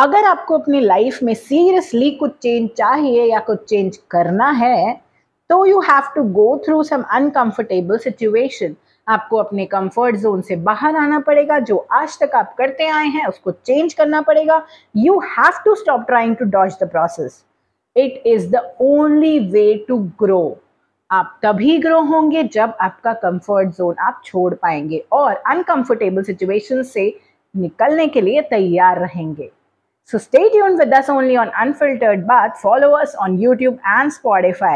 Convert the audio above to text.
अगर आपको अपनी लाइफ में सीरियसली कुछ चेंज चाहिए या कुछ चेंज करना है तो you have to go through some uncomfortable situation आपको अपने कंफर्ट जोन से बाहर आना पड़ेगा, जो आज तक आप करते आए हैं, उसको चेंज करना पड़ेगा। You have to stop trying to dodge the process it is the only way to grow आप तभी ग्रो होंगे जब आपका कंफर्ट जोन आप छोड़ पाएँगे और अनकंफर्टेबल सिचुएशन से निकलने के लिए तैयार रहेंगे। So stay tuned with us only on Unfiltered Bath. Follow us on YouTube and Spotify.